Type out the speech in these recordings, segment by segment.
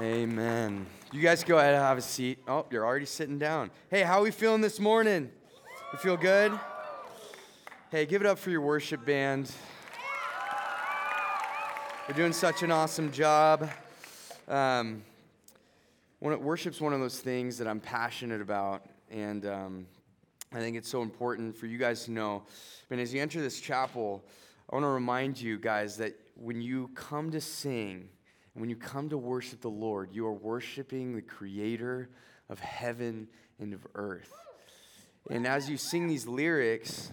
Amen. You guys go ahead and have a seat. Oh, you're already sitting down. Hey, how are we feeling this morning? You feel good? Hey, give it up for your worship band. They're doing such an awesome job. Um, one, worship's one of those things that I'm passionate about, and um, I think it's so important for you guys to know. And as you enter this chapel, I want to remind you guys that when you come to sing, and when you come to worship the Lord, you are worshiping the creator of heaven and of earth. And as you sing these lyrics,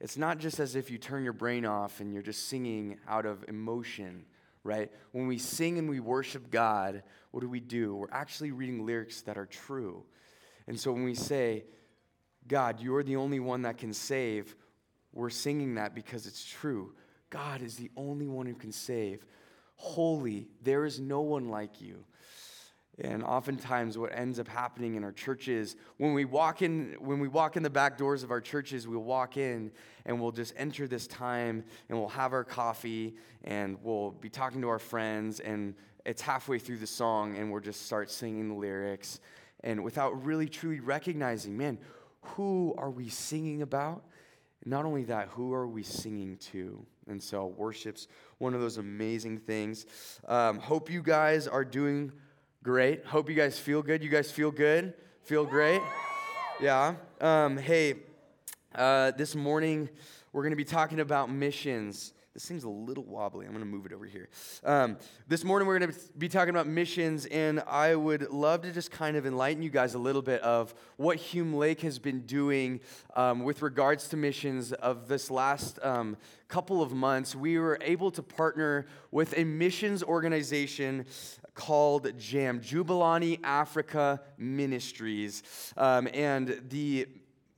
it's not just as if you turn your brain off and you're just singing out of emotion, right? When we sing and we worship God, what do we do? We're actually reading lyrics that are true. And so when we say, God, you're the only one that can save, we're singing that because it's true. God is the only one who can save. Holy, there is no one like you. And oftentimes what ends up happening in our churches, when we walk in, when we walk in the back doors of our churches, we'll walk in and we'll just enter this time and we'll have our coffee and we'll be talking to our friends and it's halfway through the song and we'll just start singing the lyrics and without really truly recognizing, man, who are we singing about? Not only that, who are we singing to? And so worship's one of those amazing things. Um, hope you guys are doing great. Hope you guys feel good. You guys feel good? Feel great? Yeah. Um, hey, uh, this morning we're going to be talking about missions. This thing's a little wobbly. I'm going to move it over here. Um, this morning, we're going to be talking about missions, and I would love to just kind of enlighten you guys a little bit of what Hume Lake has been doing um, with regards to missions of this last um, couple of months. We were able to partner with a missions organization called JAM, Jubilani Africa Ministries. Um, and the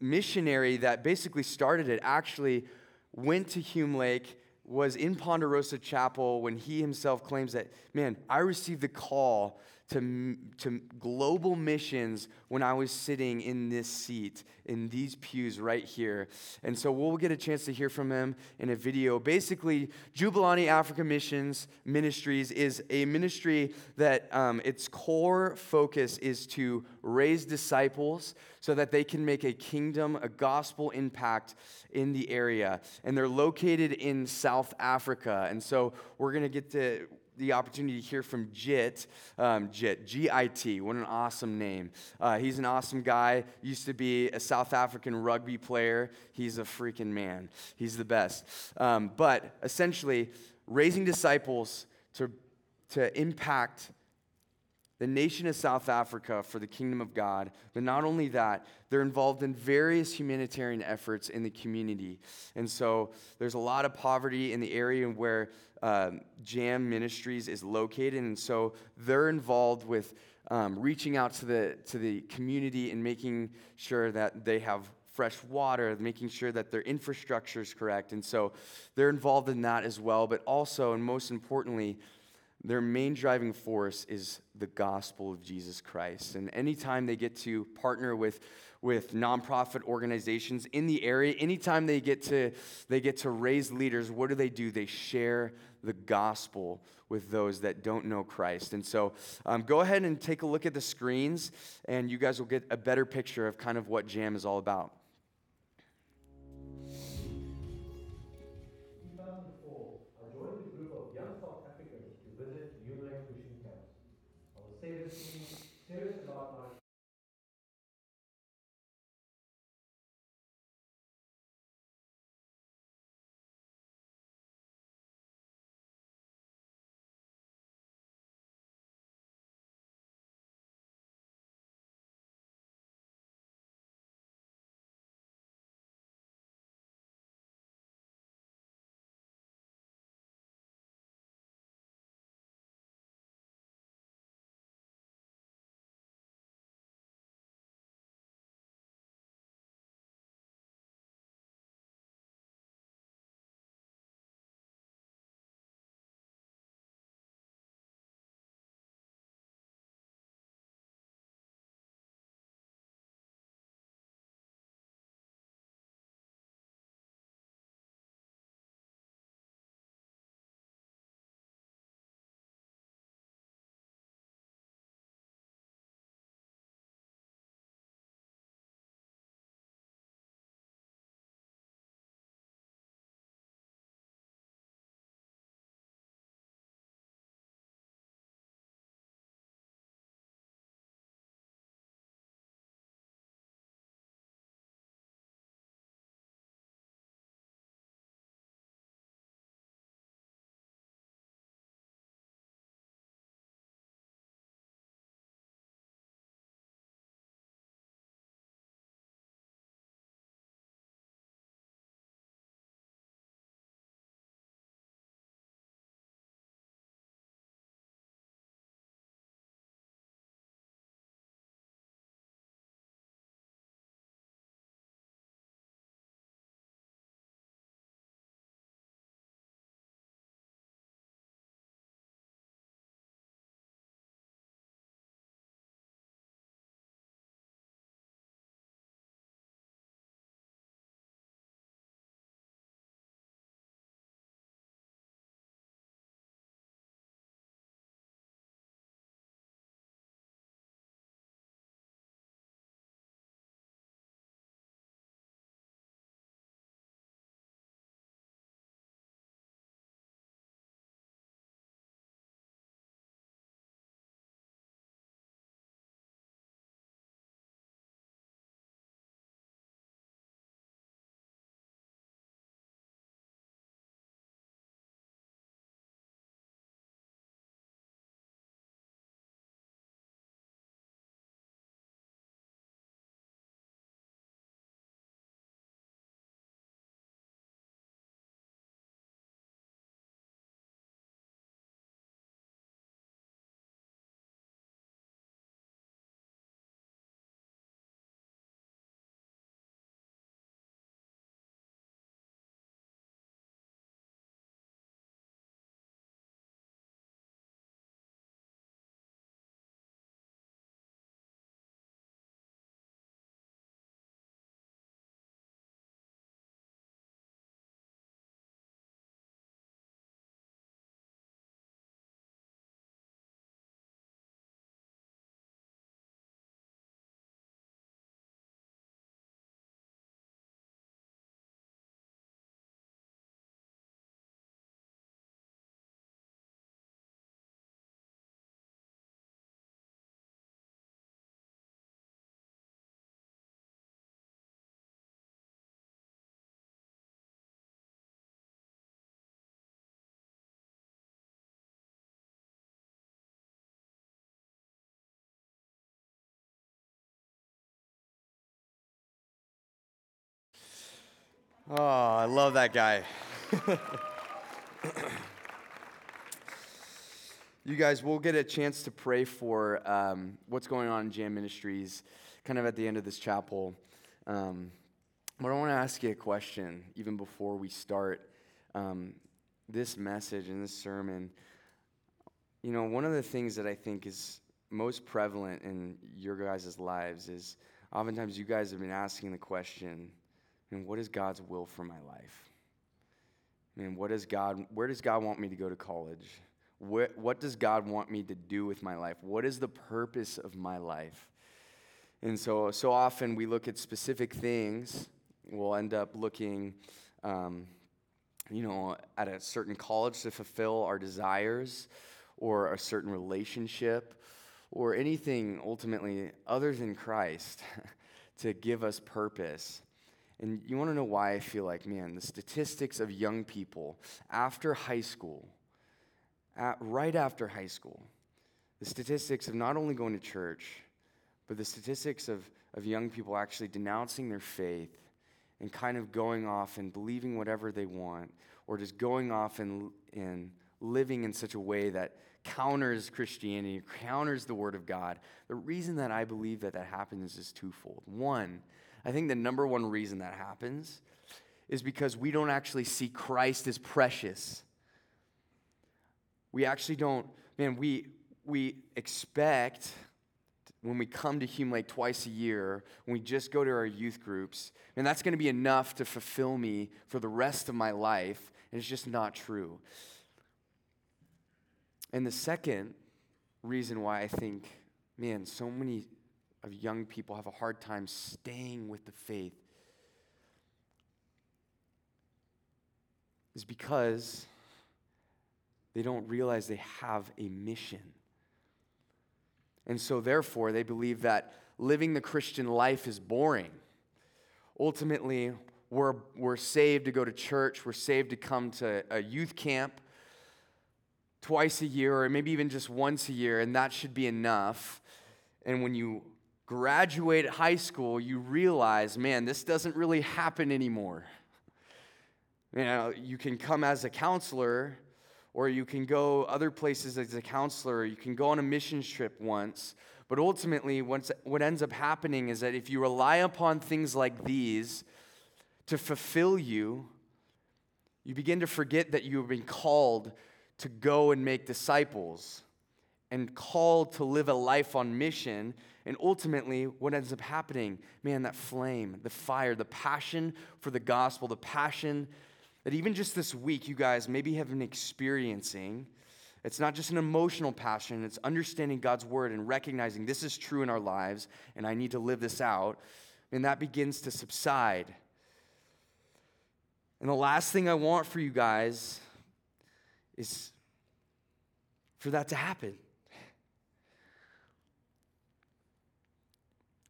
missionary that basically started it actually went to Hume Lake was in Ponderosa Chapel when he himself claims that, man, I received the call to, to global missions when I was sitting in this seat, in these pews right here. And so we'll get a chance to hear from him in a video. Basically, Jubilani Africa Missions Ministries is a ministry that um, its core focus is to raise disciples so that they can make a kingdom, a gospel impact in the area. And they're located in South Africa. And so we're going to get to the opportunity to hear from Jit, um, Jit, G I T. What an awesome name. Uh, he's an awesome guy. Used to be a South African rugby player. He's a freaking man. He's the best. Um, but essentially, raising disciples to, to impact the nation of South Africa for the kingdom of God. But not only that, they're involved in various humanitarian efforts in the community. And so there's a lot of poverty in the area where um, Jam Ministries is located. And so they're involved with um, reaching out to the, to the community and making sure that they have fresh water, making sure that their infrastructure is correct. And so they're involved in that as well. But also, and most importantly, their main driving force is the gospel of Jesus Christ. And anytime they get to partner with, with nonprofit organizations in the area, anytime they get to they get to raise leaders, what do they do? They share the gospel with those that don't know Christ. And so um, go ahead and take a look at the screens, and you guys will get a better picture of kind of what JAM is all about. Oh, I love that guy. you guys, we'll get a chance to pray for um, what's going on in Jam Ministries kind of at the end of this chapel. Um, but I want to ask you a question even before we start um, this message and this sermon. You know, one of the things that I think is most prevalent in your guys' lives is oftentimes you guys have been asking the question, and what is God's will for my life? And what does God, where does God want me to go to college? What, what does God want me to do with my life? What is the purpose of my life? And so, so often we look at specific things. We'll end up looking, um, you know, at a certain college to fulfill our desires or a certain relationship or anything ultimately other than Christ to give us purpose. And you want to know why I feel like, man, the statistics of young people after high school, at, right after high school, the statistics of not only going to church, but the statistics of, of young people actually denouncing their faith and kind of going off and believing whatever they want, or just going off and, and living in such a way that counters Christianity, counters the Word of God. The reason that I believe that that happens is twofold. One, I think the number one reason that happens is because we don't actually see Christ as precious. We actually don't, man, we, we expect when we come to Hume Lake twice a year, when we just go to our youth groups, and that's going to be enough to fulfill me for the rest of my life. And it's just not true. And the second reason why I think, man, so many of young people have a hard time staying with the faith is because they don't realize they have a mission. And so, therefore, they believe that living the Christian life is boring. Ultimately, we're, we're saved to go to church, we're saved to come to a youth camp, twice a year or maybe even just once a year, and that should be enough. And when you graduate high school, you realize, man, this doesn't really happen anymore. You know, you can come as a counselor, or you can go other places as a counselor, you can go on a missions trip once. But ultimately, what ends up happening is that if you rely upon things like these to fulfill you, you begin to forget that you have been called to go and make disciples and called to live a life on mission. And ultimately, what ends up happening, man, that flame, the fire, the passion for the gospel, the passion that even just this week you guys maybe have been experiencing. It's not just an emotional passion, it's understanding God's word and recognizing this is true in our lives and I need to live this out. And that begins to subside. And the last thing I want for you guys is for that to happen.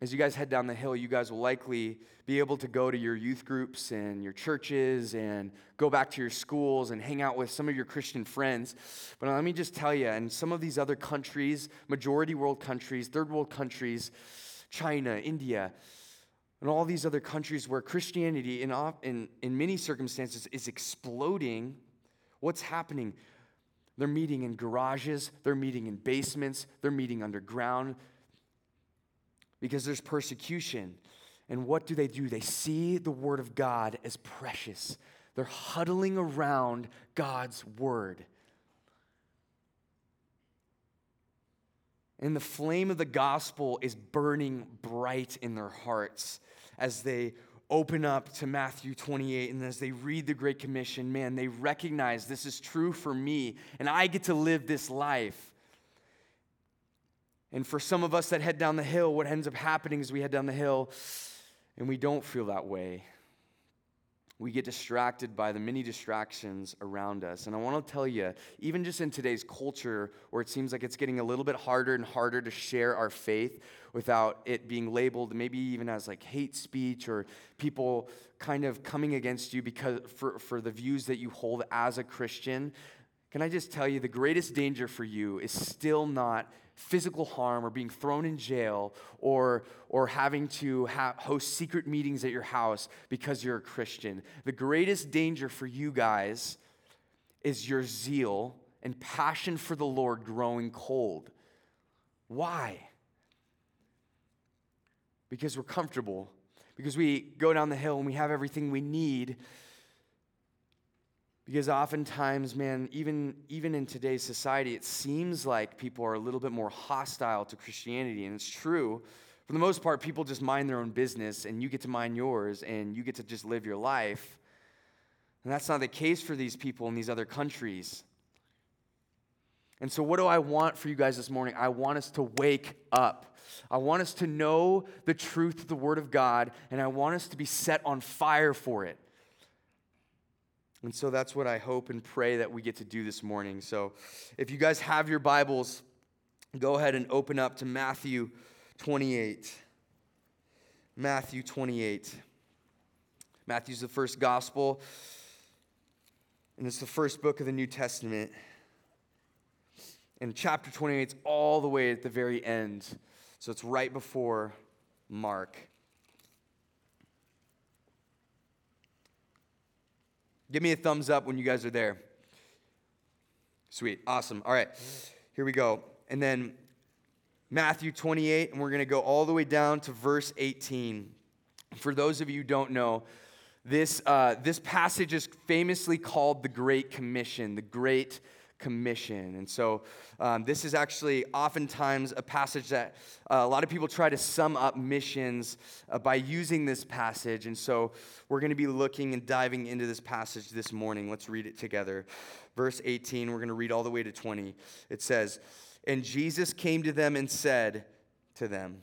As you guys head down the hill, you guys will likely be able to go to your youth groups and your churches and go back to your schools and hang out with some of your Christian friends. But let me just tell you, in some of these other countries, majority world countries, third world countries, China, India, and all these other countries where Christianity, in, in, in many circumstances, is exploding, What's happening? They're meeting in garages, they're meeting in basements, they're meeting underground because there's persecution. And what do they do? They see the Word of God as precious. They're huddling around God's Word. And the flame of the gospel is burning bright in their hearts as they open up to Matthew 28 and as they read the Great Commission, man, they recognize this is true for me and I get to live this life. And for some of us that head down the hill, what ends up happening is we head down the hill and we don't feel that way we get distracted by the many distractions around us. And I want to tell you, even just in today's culture where it seems like it's getting a little bit harder and harder to share our faith without it being labeled maybe even as like hate speech or people kind of coming against you because for, for the views that you hold as a Christian, can I just tell you the greatest danger for you is still not physical harm or being thrown in jail or, or having to ha- host secret meetings at your house because you're a Christian. The greatest danger for you guys is your zeal and passion for the Lord growing cold. Why? Because we're comfortable, because we go down the hill and we have everything we need. Because oftentimes, man, even, even in today's society, it seems like people are a little bit more hostile to Christianity. And it's true. For the most part, people just mind their own business, and you get to mind yours, and you get to just live your life. And that's not the case for these people in these other countries. And so, what do I want for you guys this morning? I want us to wake up. I want us to know the truth of the Word of God, and I want us to be set on fire for it. And so that's what I hope and pray that we get to do this morning. So, if you guys have your Bibles, go ahead and open up to Matthew 28. Matthew 28. Matthew's the first gospel, and it's the first book of the New Testament. And chapter 28 is all the way at the very end. So it's right before Mark. Give me a thumbs up when you guys are there. Sweet. Awesome. All right. Here we go. And then Matthew 28, and we're going to go all the way down to verse 18. For those of you who don't know, this, uh, this passage is famously called the Great Commission, the Great Commission. And so, um, this is actually oftentimes a passage that uh, a lot of people try to sum up missions uh, by using this passage. And so, we're going to be looking and diving into this passage this morning. Let's read it together. Verse 18, we're going to read all the way to 20. It says, And Jesus came to them and said to them,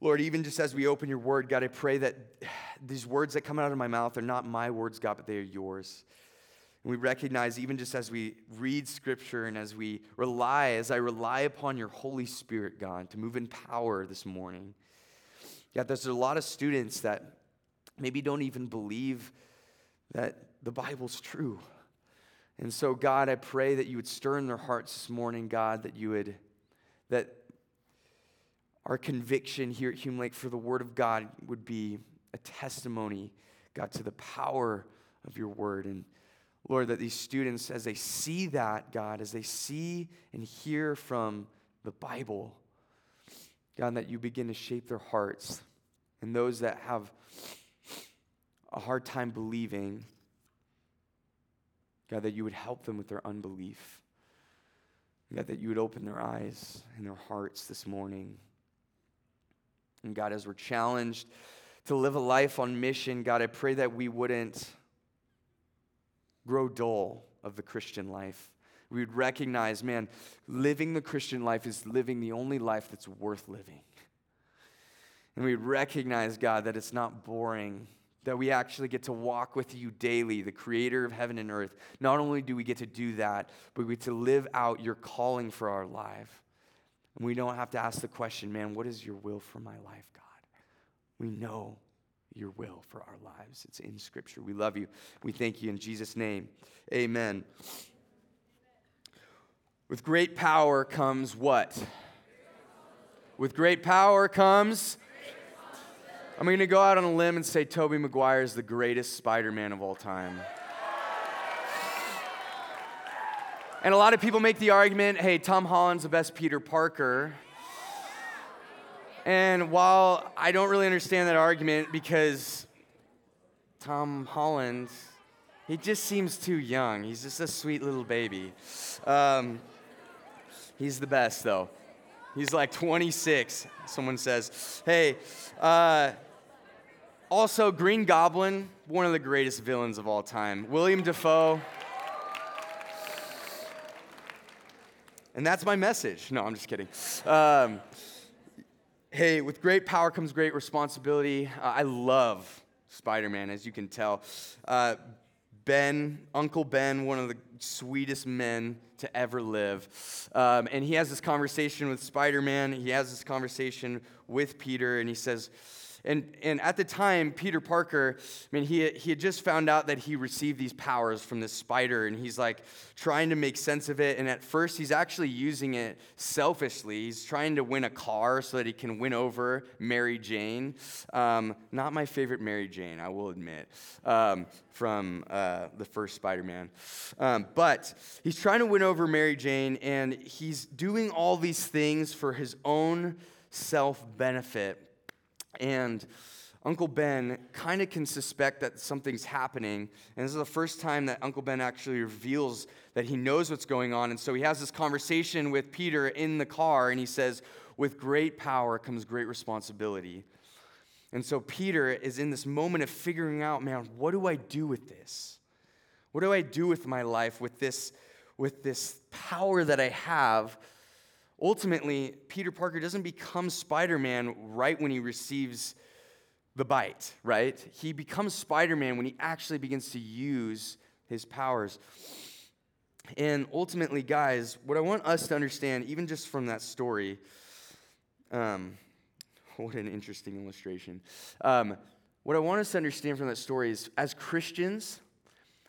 Lord, even just as we open your word, God, I pray that these words that come out of my mouth are not my words, God, but they are yours. And we recognize, even just as we read scripture and as we rely, as I rely upon your Holy Spirit, God, to move in power this morning. God, there's a lot of students that maybe don't even believe that the Bible's true. And so, God, I pray that you would stir in their hearts this morning, God, that you would, that our conviction here at Hume Lake for the Word of God would be a testimony, God, to the power of your Word. And Lord, that these students, as they see that, God, as they see and hear from the Bible, God, that you begin to shape their hearts. And those that have a hard time believing, God, that you would help them with their unbelief. God, that you would open their eyes and their hearts this morning. And God, as we're challenged to live a life on mission, God, I pray that we wouldn't grow dull of the Christian life. We would recognize, man, living the Christian life is living the only life that's worth living. And we recognize, God, that it's not boring, that we actually get to walk with you daily, the creator of heaven and earth. Not only do we get to do that, but we get to live out your calling for our life. And we don't have to ask the question, man, what is your will for my life, God? We know your will for our lives. It's in Scripture. We love you. We thank you in Jesus' name. Amen. With great power comes what? With great power comes. I'm going to go out on a limb and say Tobey Maguire is the greatest Spider Man of all time. And a lot of people make the argument hey, Tom Holland's the best Peter Parker. And while I don't really understand that argument because Tom Holland, he just seems too young. He's just a sweet little baby. Um, he's the best, though. He's like 26. Someone says, hey, uh, also, Green Goblin, one of the greatest villains of all time. William Dafoe. And that's my message. No, I'm just kidding. Um, Hey, with great power comes great responsibility. Uh, I love Spider Man, as you can tell. Uh, Ben, Uncle Ben, one of the sweetest men to ever live. Um, and he has this conversation with Spider Man. He has this conversation with Peter, and he says, and, and at the time, Peter Parker, I mean, he, he had just found out that he received these powers from this spider, and he's like trying to make sense of it. And at first, he's actually using it selfishly. He's trying to win a car so that he can win over Mary Jane. Um, not my favorite Mary Jane, I will admit, um, from uh, the first Spider Man. Um, but he's trying to win over Mary Jane, and he's doing all these things for his own self benefit and Uncle Ben kind of can suspect that something's happening. And this is the first time that Uncle Ben actually reveals that he knows what's going on. And so he has this conversation with Peter in the car, and he says, With great power comes great responsibility. And so Peter is in this moment of figuring out, man, what do I do with this? What do I do with my life, with this, with this power that I have? Ultimately, Peter Parker doesn't become Spider Man right when he receives the bite, right? He becomes Spider Man when he actually begins to use his powers. And ultimately, guys, what I want us to understand, even just from that story, um, what an interesting illustration. Um, what I want us to understand from that story is as Christians,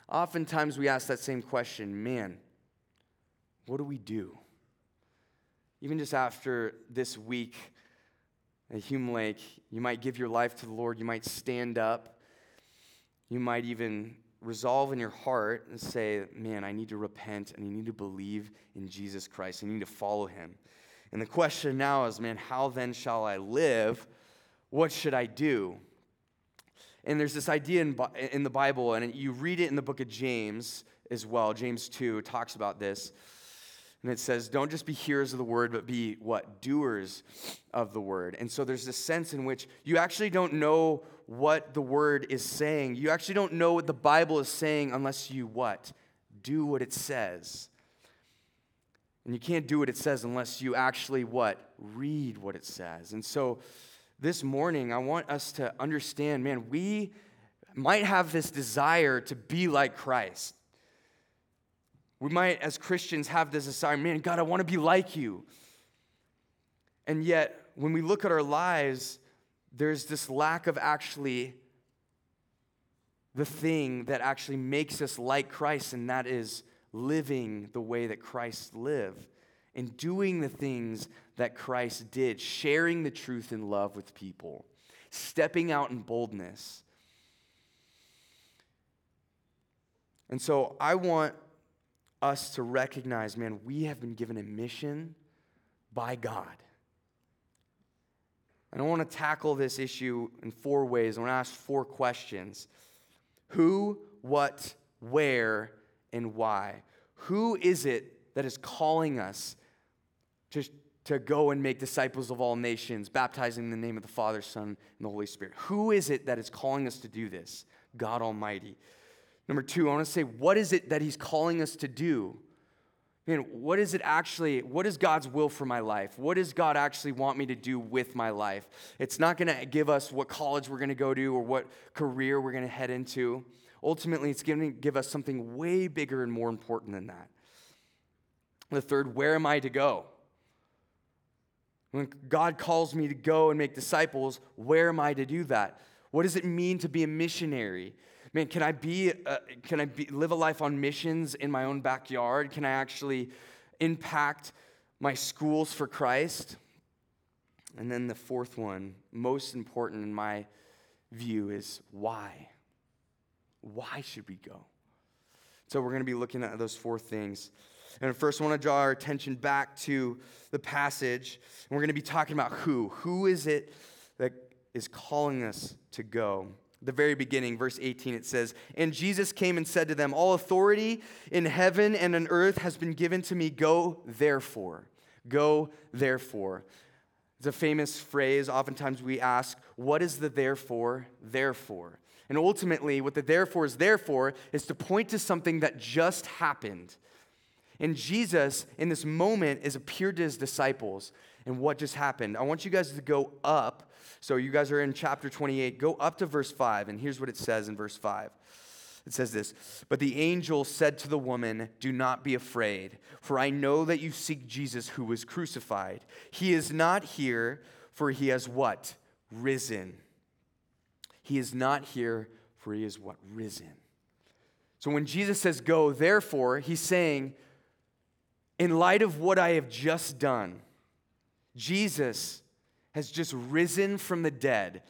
oftentimes we ask that same question man, what do we do? Even just after this week at Hume Lake, you might give your life to the Lord. You might stand up. You might even resolve in your heart and say, Man, I need to repent and I need to believe in Jesus Christ. And I need to follow him. And the question now is, man, how then shall I live? What should I do? And there's this idea in, in the Bible, and you read it in the book of James as well. James 2 talks about this. And it says, don't just be hearers of the word, but be what? Doers of the word. And so there's this sense in which you actually don't know what the word is saying. You actually don't know what the Bible is saying unless you what? Do what it says. And you can't do what it says unless you actually what? Read what it says. And so this morning, I want us to understand man, we might have this desire to be like Christ. We might, as Christians, have this desire man, God, I want to be like you. And yet, when we look at our lives, there's this lack of actually the thing that actually makes us like Christ, and that is living the way that Christ lived and doing the things that Christ did, sharing the truth in love with people, stepping out in boldness. And so I want us to recognize man, we have been given a mission by God. And I want to tackle this issue in four ways. I want to ask four questions Who, what, where, and why? Who is it that is calling us to, to go and make disciples of all nations, baptizing in the name of the Father, Son, and the Holy Spirit? Who is it that is calling us to do this? God Almighty. Number two, I want to say, what is it that He's calling us to do? Man, what is it actually, what is God's will for my life? What does God actually want me to do with my life? It's not going to give us what college we're going to go to or what career we're going to head into. Ultimately, it's going to give us something way bigger and more important than that. The third, where am I to go? When God calls me to go and make disciples, where am I to do that? What does it mean to be a missionary? Man, can I be, uh, can I be, live a life on missions in my own backyard? Can I actually impact my schools for Christ? And then the fourth one, most important in my view, is why? Why should we go? So we're going to be looking at those four things. And first, I want to draw our attention back to the passage. And we're going to be talking about who. Who is it that is calling us to go? The very beginning, verse 18, it says, And Jesus came and said to them, All authority in heaven and on earth has been given to me. Go therefore. Go therefore. It's a famous phrase. Oftentimes we ask, What is the therefore? Therefore. And ultimately, what the therefore is therefore is to point to something that just happened. And Jesus, in this moment, is appeared to his disciples. And what just happened? I want you guys to go up. So you guys are in chapter 28. Go up to verse 5, and here's what it says in verse 5. It says this But the angel said to the woman, Do not be afraid, for I know that you seek Jesus who was crucified. He is not here, for he has what? Risen. He is not here, for he is what? Risen. So when Jesus says go, therefore, he's saying, in light of what I have just done, Jesus has just risen from the dead.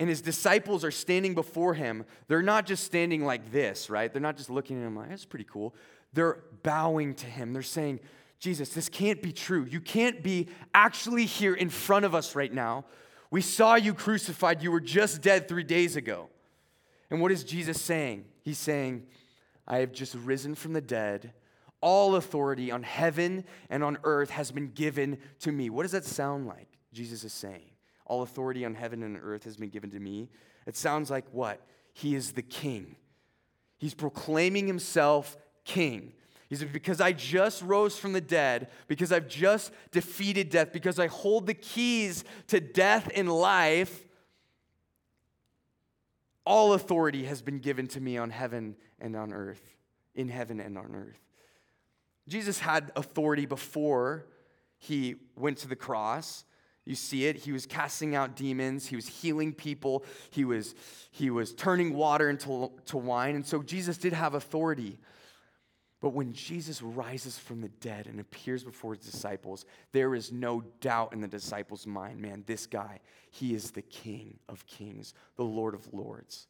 And his disciples are standing before him. They're not just standing like this, right? They're not just looking at him like, that's pretty cool. They're bowing to him. They're saying, Jesus, this can't be true. You can't be actually here in front of us right now. We saw you crucified. You were just dead three days ago. And what is Jesus saying? He's saying, I have just risen from the dead. All authority on heaven and on earth has been given to me. What does that sound like? Jesus is saying, All authority on heaven and earth has been given to me. It sounds like what? He is the king. He's proclaiming himself king. He said, Because I just rose from the dead, because I've just defeated death, because I hold the keys to death and life, all authority has been given to me on heaven and on earth, in heaven and on earth. Jesus had authority before he went to the cross. You see it. He was casting out demons. He was healing people. He was, he was turning water into to wine. And so Jesus did have authority. But when Jesus rises from the dead and appears before his disciples, there is no doubt in the disciples' mind man, this guy, he is the King of kings, the Lord of lords.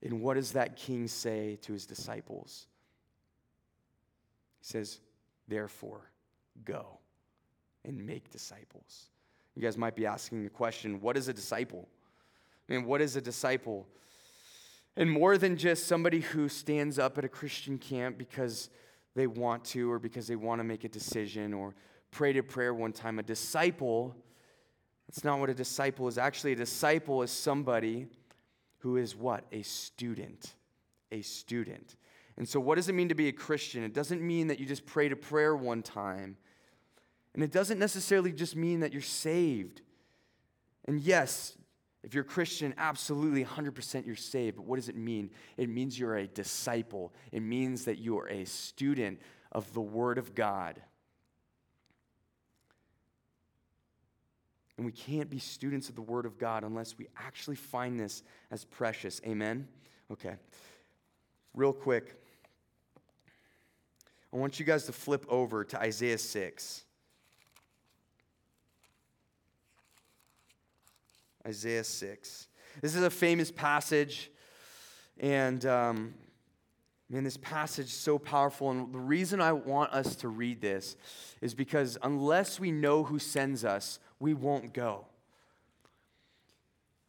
And what does that king say to his disciples? Says, Therefore, go and make disciples. You guys might be asking the question what is a disciple? I mean, what is a disciple? And more than just somebody who stands up at a Christian camp because they want to or because they want to make a decision or pray to prayer one time, a disciple, that's not what a disciple is. Actually, a disciple is somebody who is what? A student. A student. And so, what does it mean to be a Christian? It doesn't mean that you just pray to prayer one time. And it doesn't necessarily just mean that you're saved. And yes, if you're a Christian, absolutely 100% you're saved. But what does it mean? It means you're a disciple, it means that you are a student of the Word of God. And we can't be students of the Word of God unless we actually find this as precious. Amen? Okay. Real quick, I want you guys to flip over to Isaiah 6. Isaiah 6. This is a famous passage, and um, man, this passage is so powerful. And the reason I want us to read this is because unless we know who sends us, we won't go.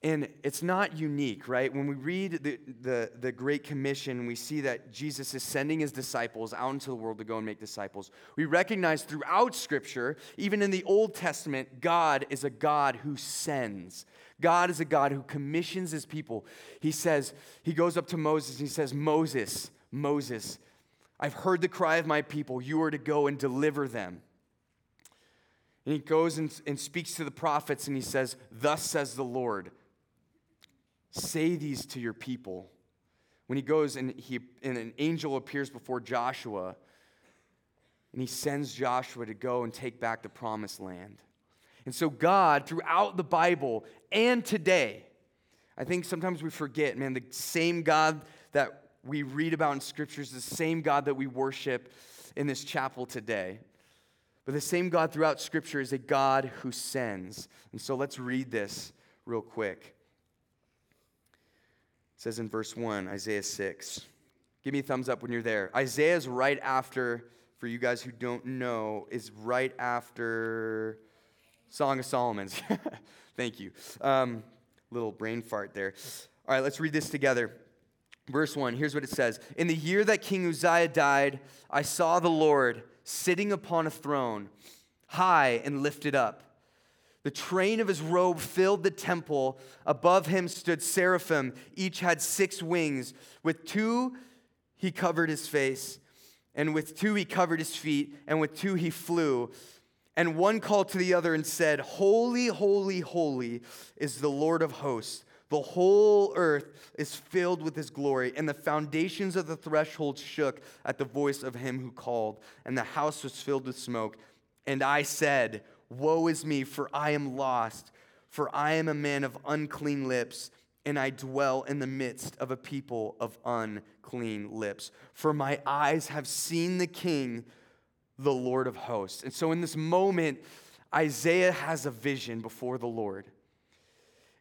And it's not unique, right? When we read the, the, the, Great Commission, we see that Jesus is sending his disciples out into the world to go and make disciples. We recognize throughout Scripture, even in the Old Testament, God is a God who sends. God is a God who commissions his people. He says, he goes up to Moses and he says, Moses, Moses, I've heard the cry of my people. You are to go and deliver them. And he goes and, and speaks to the prophets and he says, Thus says the Lord, say these to your people. When he goes and, he, and an angel appears before Joshua, and he sends Joshua to go and take back the promised land. And so, God, throughout the Bible and today, I think sometimes we forget, man, the same God that we read about in scriptures, the same God that we worship in this chapel today. But the same God throughout scripture is a God who sends. And so let's read this real quick. Says in verse 1, Isaiah 6. Give me a thumbs up when you're there. Isaiah's right after, for you guys who don't know, is right after Song of Solomon's. Thank you. Um, little brain fart there. All right, let's read this together. Verse 1, here's what it says In the year that King Uzziah died, I saw the Lord sitting upon a throne, high and lifted up. The train of his robe filled the temple. Above him stood seraphim. Each had six wings. With two, he covered his face, and with two, he covered his feet, and with two, he flew. And one called to the other and said, Holy, holy, holy is the Lord of hosts. The whole earth is filled with his glory, and the foundations of the threshold shook at the voice of him who called, and the house was filled with smoke. And I said, Woe is me, for I am lost, for I am a man of unclean lips, and I dwell in the midst of a people of unclean lips. For my eyes have seen the King, the Lord of hosts. And so in this moment, Isaiah has a vision before the Lord.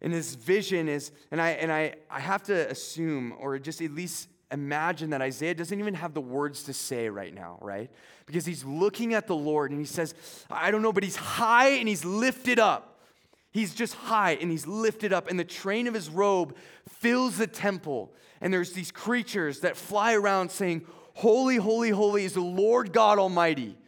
And his vision is, and I and I, I have to assume, or just at least imagine that Isaiah doesn't even have the words to say right now, right? Because he's looking at the Lord and he says, I don't know, but he's high and he's lifted up. He's just high and he's lifted up, and the train of his robe fills the temple. And there's these creatures that fly around saying, Holy, holy, holy is the Lord God Almighty.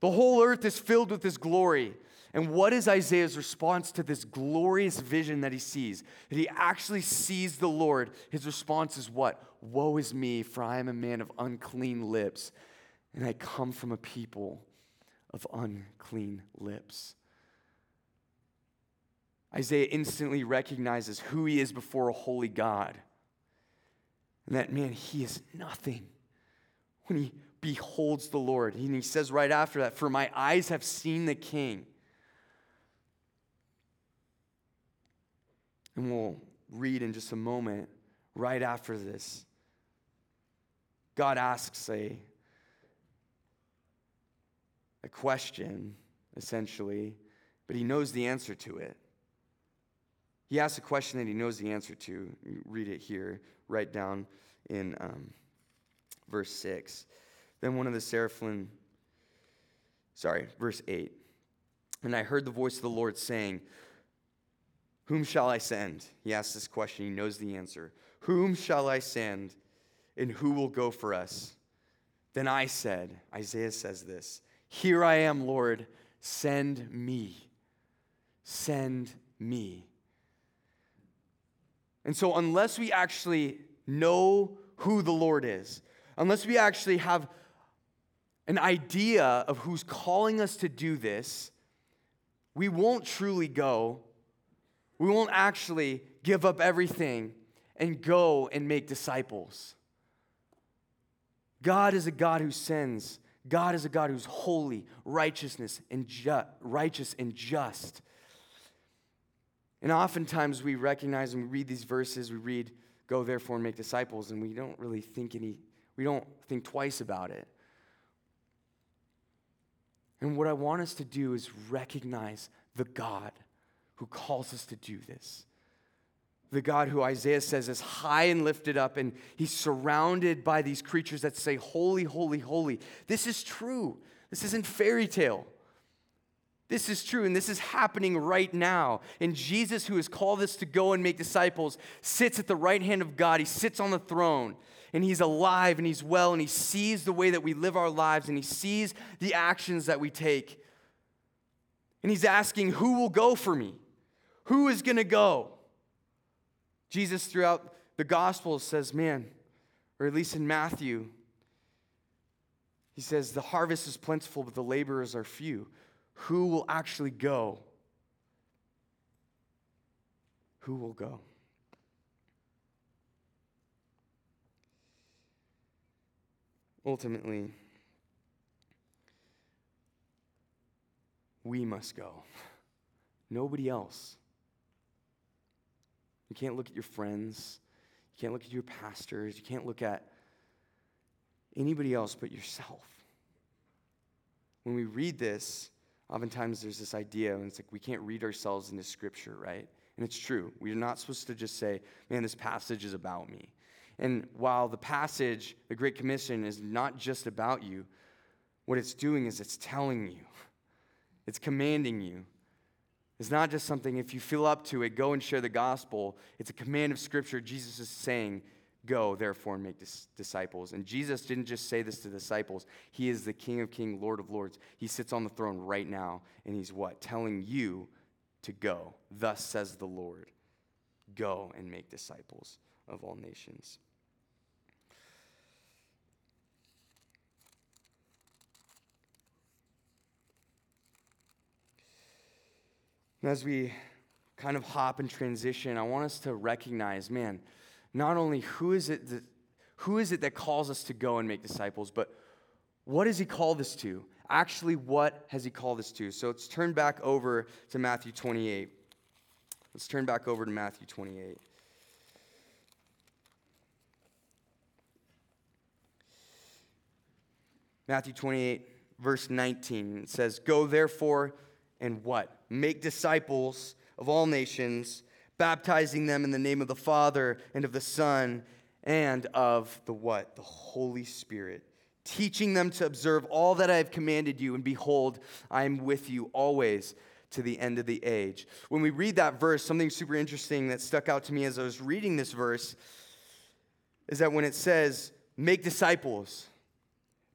The whole earth is filled with his glory. And what is Isaiah's response to this glorious vision that he sees? That he actually sees the Lord. His response is what? Woe is me, for I am a man of unclean lips, and I come from a people of unclean lips. Isaiah instantly recognizes who he is before a holy God. And that, man, he is nothing when he beholds the Lord. And he says right after that, For my eyes have seen the King. And we'll read in just a moment, right after this. God asks a, a question, essentially, but he knows the answer to it. He asks a question that he knows the answer to. You read it here, right down in um, verse 6. Then one of the seraphim, sorry, verse 8. And I heard the voice of the Lord saying, whom shall I send? He asks this question. He knows the answer. Whom shall I send, and who will go for us? Then I said, Isaiah says this Here I am, Lord, send me. Send me. And so, unless we actually know who the Lord is, unless we actually have an idea of who's calling us to do this, we won't truly go we won't actually give up everything and go and make disciples. God is a God who sends. God is a God who's holy, righteousness and ju- righteous and just. And oftentimes we recognize and we read these verses, we read, go therefore and make disciples, and we don't really think any, we don't think twice about it. And what I want us to do is recognize the God who calls us to do this. The God who Isaiah says is high and lifted up, and he's surrounded by these creatures that say, Holy, holy, holy. This is true. This isn't fairy tale. This is true, and this is happening right now. And Jesus, who has called us to go and make disciples, sits at the right hand of God. He sits on the throne, and he's alive, and he's well, and he sees the way that we live our lives, and he sees the actions that we take. And he's asking, Who will go for me? Who is going to go? Jesus, throughout the Gospels, says, Man, or at least in Matthew, he says, The harvest is plentiful, but the laborers are few. Who will actually go? Who will go? Ultimately, we must go. Nobody else. You can't look at your friends. You can't look at your pastors. You can't look at anybody else but yourself. When we read this, oftentimes there's this idea, and it's like we can't read ourselves into Scripture, right? And it's true. We're not supposed to just say, man, this passage is about me. And while the passage, the Great Commission, is not just about you, what it's doing is it's telling you, it's commanding you it's not just something, if you feel up to it, go and share the gospel. It's a command of Scripture. Jesus is saying, Go, therefore, and make dis- disciples. And Jesus didn't just say this to disciples. He is the King of Kings, Lord of Lords. He sits on the throne right now, and He's what? Telling you to go. Thus says the Lord Go and make disciples of all nations. And as we kind of hop and transition, I want us to recognize, man, not only who is it that, who is it that calls us to go and make disciples, but what does he call us to? Actually, what has he called us to? So let's turn back over to Matthew 28. Let's turn back over to Matthew 28. Matthew 28, verse 19. It says, Go therefore and what? Make disciples of all nations, baptizing them in the name of the Father and of the Son and of the what? The Holy Spirit, teaching them to observe all that I have commanded you, and behold, I am with you always to the end of the age. When we read that verse, something super interesting that stuck out to me as I was reading this verse is that when it says, make disciples,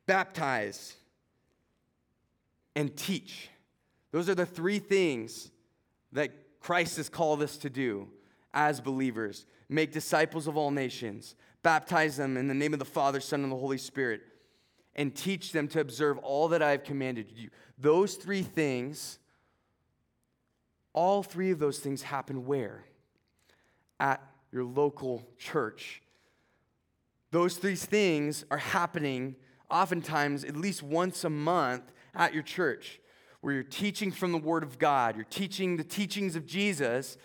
baptize, and teach, those are the three things that Christ has called us to do as believers make disciples of all nations, baptize them in the name of the Father, Son, and the Holy Spirit, and teach them to observe all that I have commanded you. Those three things, all three of those things happen where? At your local church. Those three things are happening oftentimes at least once a month at your church where you're teaching from the Word of God, you're teaching the teachings of Jesus,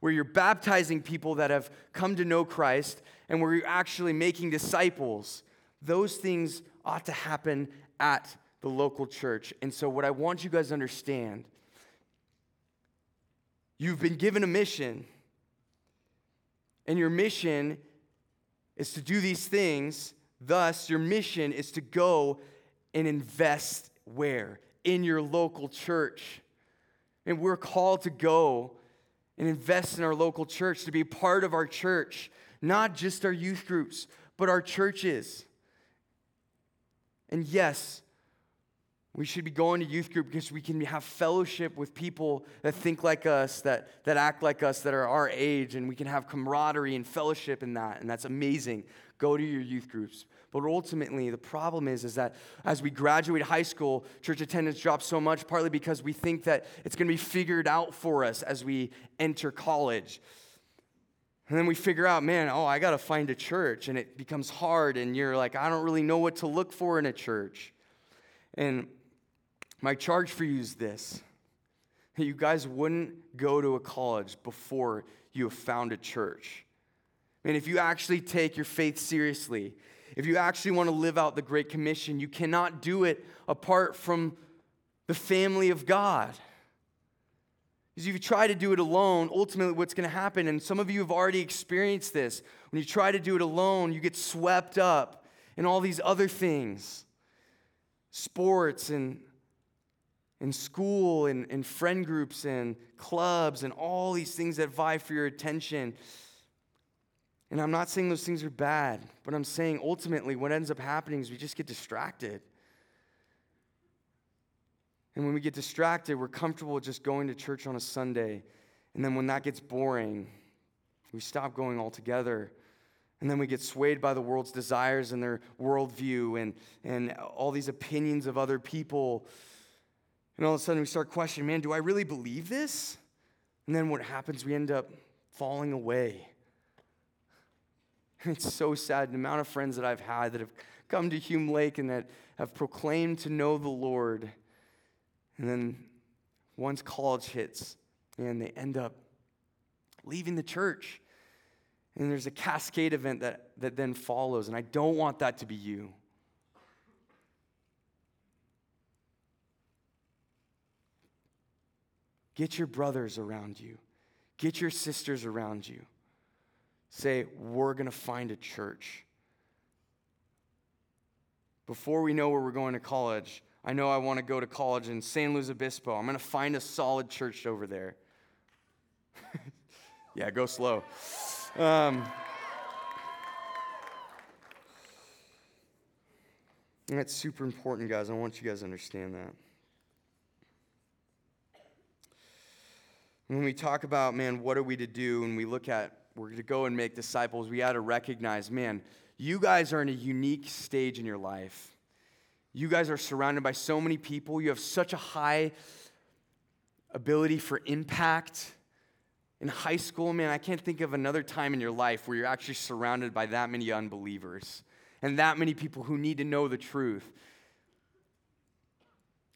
where you're baptizing people that have come to know Christ, and where you're actually making disciples, those things ought to happen at the local church. And so, what I want you guys to understand you've been given a mission, and your mission is to do these things. Thus, your mission is to go and invest where? In your local church. And we're called to go and invest in our local church, to be part of our church, not just our youth groups, but our churches. And yes, we should be going to youth group because we can have fellowship with people that think like us, that, that act like us, that are our age, and we can have camaraderie and fellowship in that, and that's amazing. Go to your youth groups. But ultimately, the problem is, is that as we graduate high school, church attendance drops so much, partly because we think that it's going to be figured out for us as we enter college. And then we figure out, man, oh, I got to find a church. And it becomes hard, and you're like, I don't really know what to look for in a church. And my charge for you is this that you guys wouldn't go to a college before you have found a church. And if you actually take your faith seriously, if you actually want to live out the Great Commission, you cannot do it apart from the family of God. Because if you try to do it alone, ultimately what's going to happen, and some of you have already experienced this, when you try to do it alone, you get swept up in all these other things sports and, and school and, and friend groups and clubs and all these things that vie for your attention. And I'm not saying those things are bad, but I'm saying ultimately what ends up happening is we just get distracted. And when we get distracted, we're comfortable just going to church on a Sunday. And then when that gets boring, we stop going altogether. And then we get swayed by the world's desires and their worldview and, and all these opinions of other people. And all of a sudden we start questioning man, do I really believe this? And then what happens? We end up falling away. It's so sad the amount of friends that I've had that have come to Hume Lake and that have proclaimed to know the Lord. And then once college hits, and they end up leaving the church. And there's a cascade event that, that then follows. And I don't want that to be you. Get your brothers around you, get your sisters around you say, We're going to find a church. Before we know where we're going to college, I know I want to go to college in San Luis Obispo. I'm going to find a solid church over there. yeah, go slow. Um, that's super important, guys. I want you guys to understand that. When we talk about, man, what are we to do, and we look at we're to go and make disciples, we got to recognize, man, you guys are in a unique stage in your life. You guys are surrounded by so many people. You have such a high ability for impact. In high school, man, I can't think of another time in your life where you're actually surrounded by that many unbelievers and that many people who need to know the truth.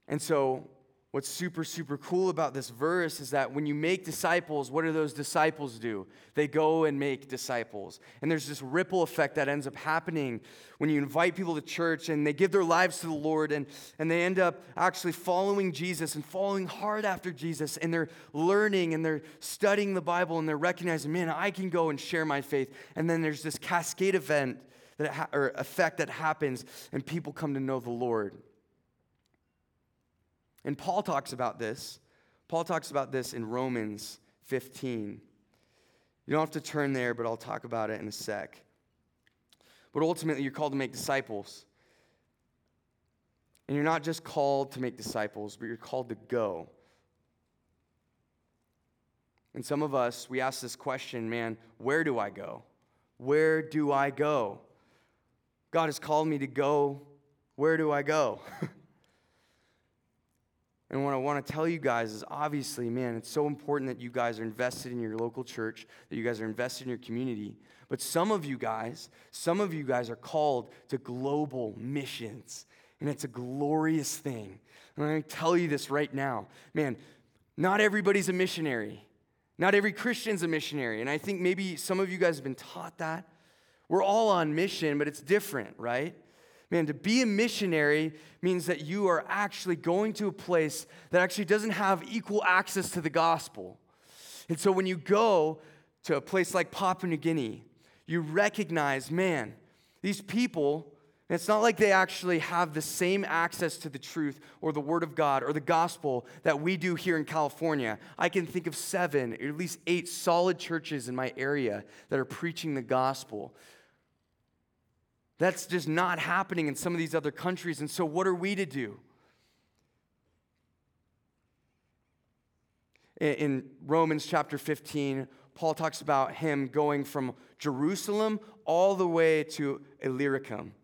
And so, what's super, super cool about this verse is that when you make disciples, what do those disciples do? They go and make disciples. And there's this ripple effect that ends up happening when you invite people to church and they give their lives to the Lord and, and they end up actually following Jesus and following hard after Jesus. And they're learning and they're studying the Bible and they're recognizing, man, I can go and share my faith. And then there's this cascade event that ha- or effect that happens and people come to know the Lord. And Paul talks about this. Paul talks about this in Romans 15. You don't have to turn there, but I'll talk about it in a sec. But ultimately, you're called to make disciples. And you're not just called to make disciples, but you're called to go. And some of us, we ask this question man, where do I go? Where do I go? God has called me to go. Where do I go? And what I want to tell you guys is obviously, man, it's so important that you guys are invested in your local church, that you guys are invested in your community. But some of you guys, some of you guys are called to global missions. And it's a glorious thing. And I'm going to tell you this right now. Man, not everybody's a missionary. Not every Christian's a missionary. And I think maybe some of you guys have been taught that. We're all on mission, but it's different, right? Man, to be a missionary means that you are actually going to a place that actually doesn't have equal access to the gospel. And so when you go to a place like Papua New Guinea, you recognize, man, these people, it's not like they actually have the same access to the truth or the Word of God or the gospel that we do here in California. I can think of seven, or at least eight solid churches in my area that are preaching the gospel. That's just not happening in some of these other countries. And so, what are we to do? In Romans chapter 15, Paul talks about him going from Jerusalem all the way to Illyricum.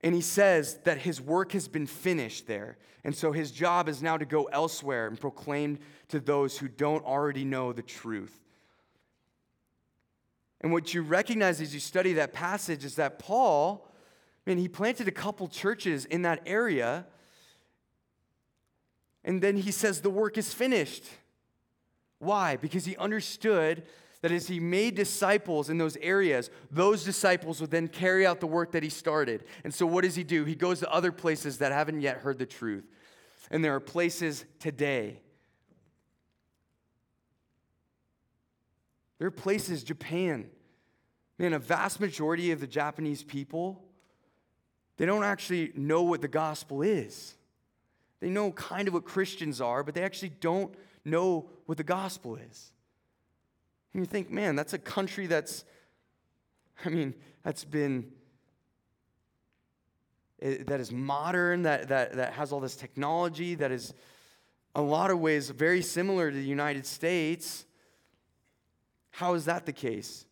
And he says that his work has been finished there. And so his job is now to go elsewhere and proclaim to those who don't already know the truth. And what you recognize as you study that passage is that Paul, I mean, he planted a couple churches in that area. And then he says the work is finished. Why? Because he understood that as he made disciples in those areas, those disciples would then carry out the work that he started. And so, what does he do? He goes to other places that haven't yet heard the truth. And there are places today There are places, Japan, man, a vast majority of the Japanese people, they don't actually know what the gospel is. They know kind of what Christians are, but they actually don't know what the gospel is. And you think, man, that's a country that's, I mean, that's been, eh, that is modern, that, that, that has all this technology, that is, a lot of ways, very similar to the United States. How is that the case?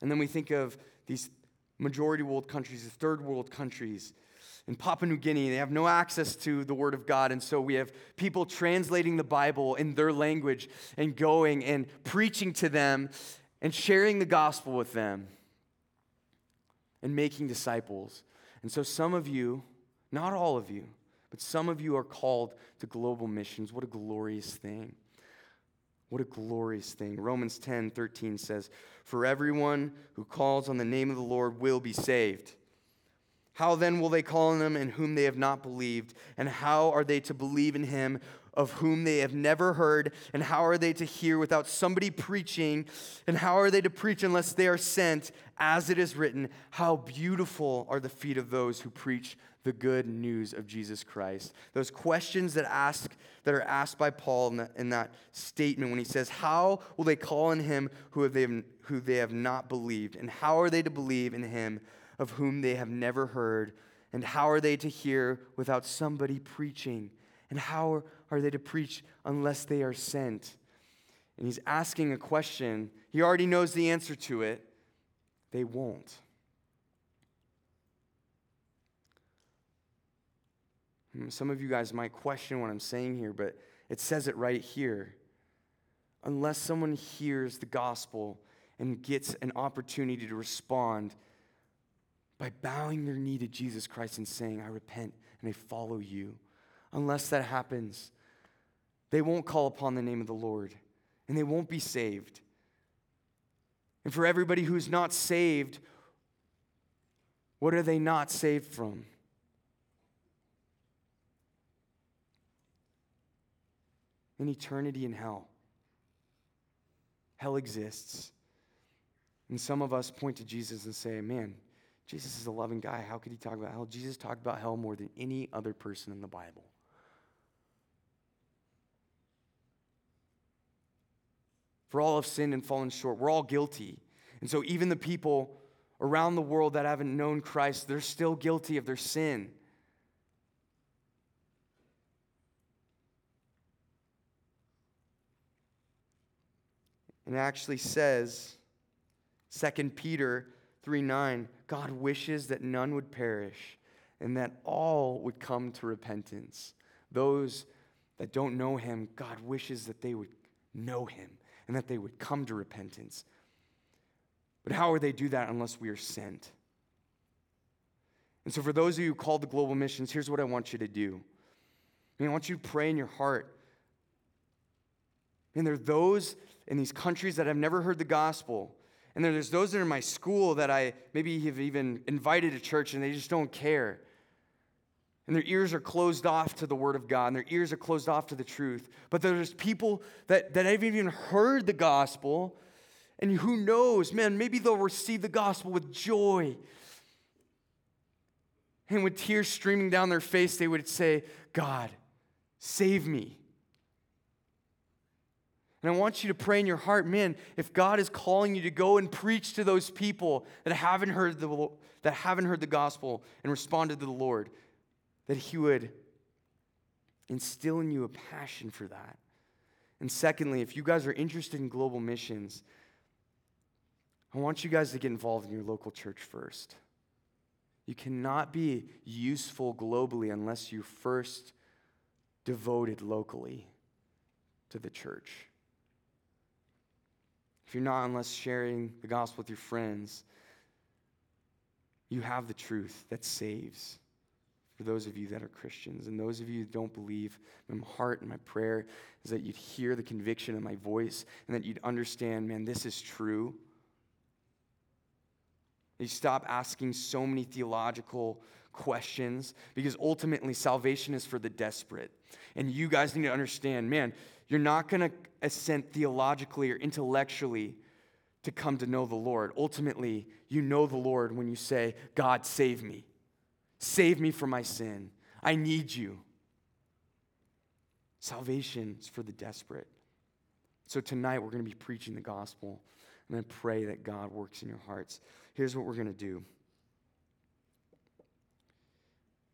And then we think of these majority world countries, the third world countries. In Papua New Guinea, they have no access to the Word of God. And so we have people translating the Bible in their language and going and preaching to them and sharing the gospel with them and making disciples. And so some of you, not all of you, but some of you are called to global missions. What a glorious thing. What a glorious thing. Romans 10 13 says, For everyone who calls on the name of the Lord will be saved. How then will they call on him in whom they have not believed? And how are they to believe in him of whom they have never heard? And how are they to hear without somebody preaching? And how are they to preach unless they are sent? As it is written, How beautiful are the feet of those who preach the good news of Jesus Christ. Those questions that ask that are asked by Paul in, the, in that statement when he says, "How will they call on him who have they, who they have not believed, and how are they to believe in him of whom they have never heard, and how are they to hear without somebody preaching, and how are they to preach unless they are sent?" And he's asking a question. He already knows the answer to it. They won't. Hmm, some of you guys might question what I'm saying here, but it says it right here. Unless someone hears the gospel and gets an opportunity to respond by bowing their knee to Jesus Christ and saying, I repent and I follow you. Unless that happens, they won't call upon the name of the Lord and they won't be saved. And for everybody who's not saved, what are they not saved from? An eternity in hell. Hell exists. And some of us point to Jesus and say, man, Jesus is a loving guy. How could he talk about hell? Jesus talked about hell more than any other person in the Bible. For all have sinned and fallen short. We're all guilty. And so, even the people around the world that haven't known Christ, they're still guilty of their sin. And it actually says, 2 Peter 3 9, God wishes that none would perish and that all would come to repentance. Those that don't know him, God wishes that they would know him and that they would come to repentance. But how would they do that unless we are sent? And so, for those of you called to global missions, here's what I want you to do. I, mean, I want you to pray in your heart. And there are those in these countries that have never heard the gospel. And there's those that are in my school that I maybe have even invited to church and they just don't care. And their ears are closed off to the word of God and their ears are closed off to the truth. But there's people that, that haven't even heard the gospel and who knows, man, maybe they'll receive the gospel with joy. And with tears streaming down their face, they would say, God, save me. And I want you to pray in your heart, man, if God is calling you to go and preach to those people that haven't heard the, that haven't heard the gospel and responded to the Lord, that He would instill in you a passion for that. And secondly, if you guys are interested in global missions, I want you guys to get involved in your local church first. You cannot be useful globally unless you first devoted locally to the church. If you're not, unless sharing the gospel with your friends, you have the truth that saves for those of you that are Christians. And those of you that don't believe, my heart and my prayer is that you'd hear the conviction of my voice and that you'd understand, man, this is true. You stop asking so many theological questions because ultimately salvation is for the desperate. And you guys need to understand, man, you're not going to assent theologically or intellectually to come to know the Lord. Ultimately, you know the Lord when you say, God, save me. Save me from my sin. I need you. Salvation is for the desperate. So tonight, we're going to be preaching the gospel. And I pray that God works in your hearts. Here's what we're going to do.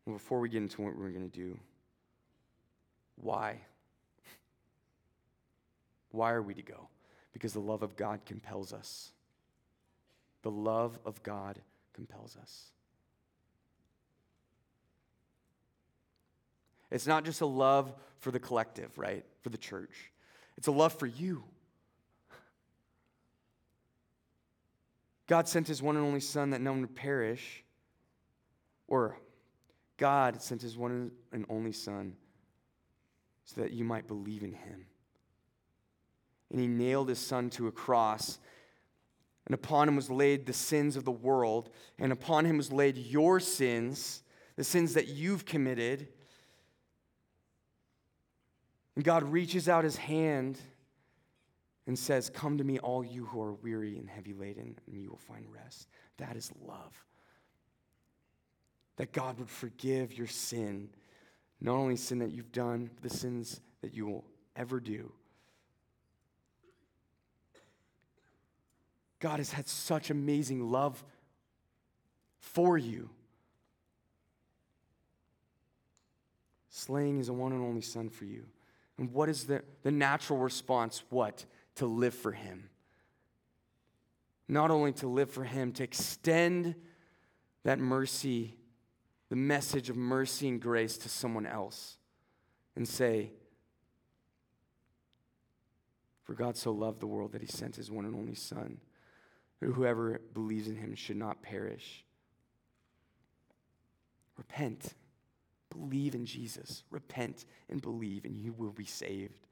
Before we get into what we're going to do, why? Why are we to go? Because the love of God compels us. The love of God compels us. It's not just a love for the collective, right? For the church. It's a love for you. God sent his one and only Son that none would perish, or God sent his one and only Son so that you might believe in him. And he nailed his Son to a cross, and upon him was laid the sins of the world, and upon him was laid your sins, the sins that you've committed. And God reaches out his hand and says, Come to me, all you who are weary and heavy laden, and you will find rest. That is love. That God would forgive your sin, not only sin that you've done, but the sins that you will ever do. God has had such amazing love for you. Slaying is a one and only son for you. And what is the, the natural response? What? to live for Him. Not only to live for Him, to extend that mercy the message of mercy and grace to someone else and say, For God so loved the world that he sent his one and only Son, that whoever believes in him should not perish. Repent. Believe in Jesus. Repent and believe, and you will be saved.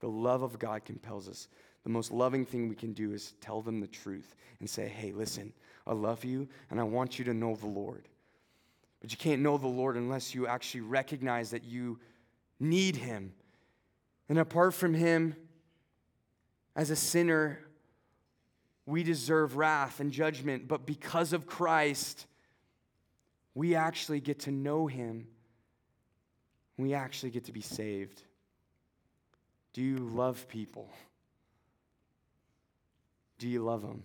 The love of God compels us. The most loving thing we can do is tell them the truth and say, hey, listen, I love you and I want you to know the Lord. But you can't know the Lord unless you actually recognize that you need Him. And apart from Him, as a sinner, we deserve wrath and judgment. But because of Christ, we actually get to know Him. We actually get to be saved. Do you love people? Do you love them?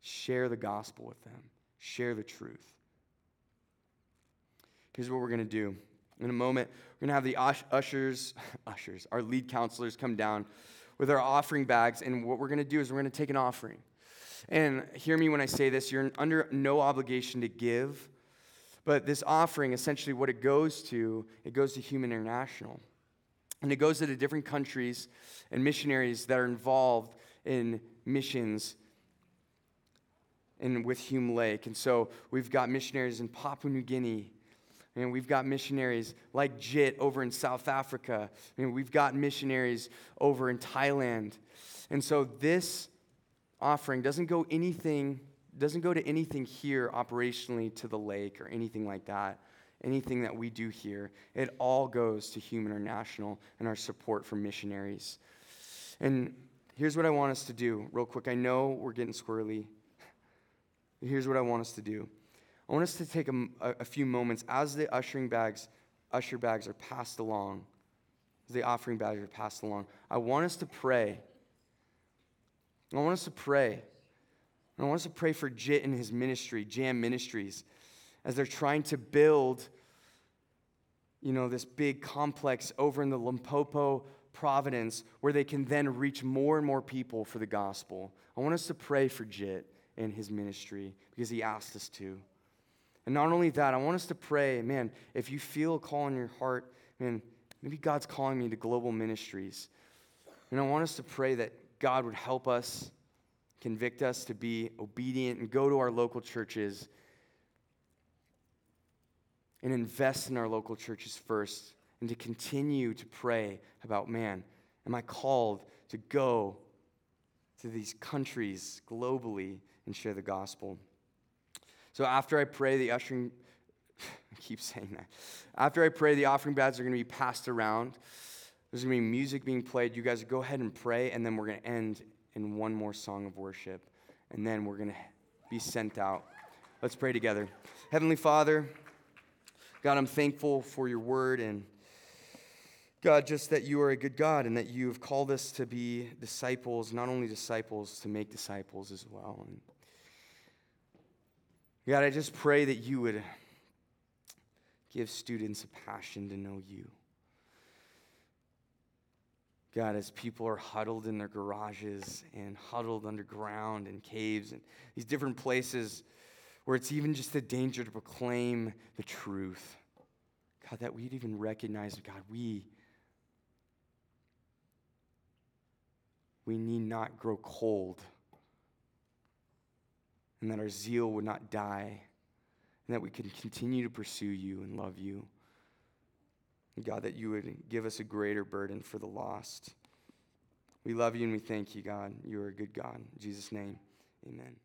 Share the gospel with them, share the truth. Here's what we're going to do. In a moment, we're going to have the ushers, ushers, our lead counselors come down with our offering bags. And what we're going to do is we're going to take an offering. And hear me when I say this you're under no obligation to give. But this offering, essentially, what it goes to, it goes to Hume International. And it goes to the different countries and missionaries that are involved in missions and with Hume Lake. And so we've got missionaries in Papua New Guinea. And we've got missionaries like Jit over in South Africa. And we've got missionaries over in Thailand. And so this offering doesn't go anything, doesn't go to anything here operationally to the lake or anything like that anything that we do here, it all goes to Hume International and our support for missionaries. And here's what I want us to do, real quick. I know we're getting squirrely. Here's what I want us to do. I want us to take a, a few moments as the ushering bags, usher bags are passed along, as the offering bags are passed along. I want us to pray. I want us to pray. I want us to pray for Jit and his ministry, Jam Ministries as they're trying to build, you know, this big complex over in the Limpopo providence where they can then reach more and more people for the gospel. I want us to pray for Jit and his ministry because he asked us to. And not only that, I want us to pray, man, if you feel a call in your heart, man, maybe God's calling me to global ministries. And I want us to pray that God would help us, convict us to be obedient and go to our local churches and invest in our local churches first and to continue to pray about man, am I called to go to these countries globally and share the gospel? So after I pray, the ushering, I keep saying that. After I pray, the offering bags are going to be passed around. There's going to be music being played. You guys go ahead and pray, and then we're going to end in one more song of worship. And then we're going to be sent out. Let's pray together. Heavenly Father, God, I'm thankful for your word and God, just that you are a good God and that you have called us to be disciples, not only disciples, to make disciples as well. And God, I just pray that you would give students a passion to know you. God, as people are huddled in their garages and huddled underground in caves and these different places where it's even just a danger to proclaim the truth. God, that we'd even recognize, God, we, we need not grow cold, and that our zeal would not die, and that we can continue to pursue you and love you. God, that you would give us a greater burden for the lost. We love you and we thank you, God. You are a good God. In Jesus' name, amen.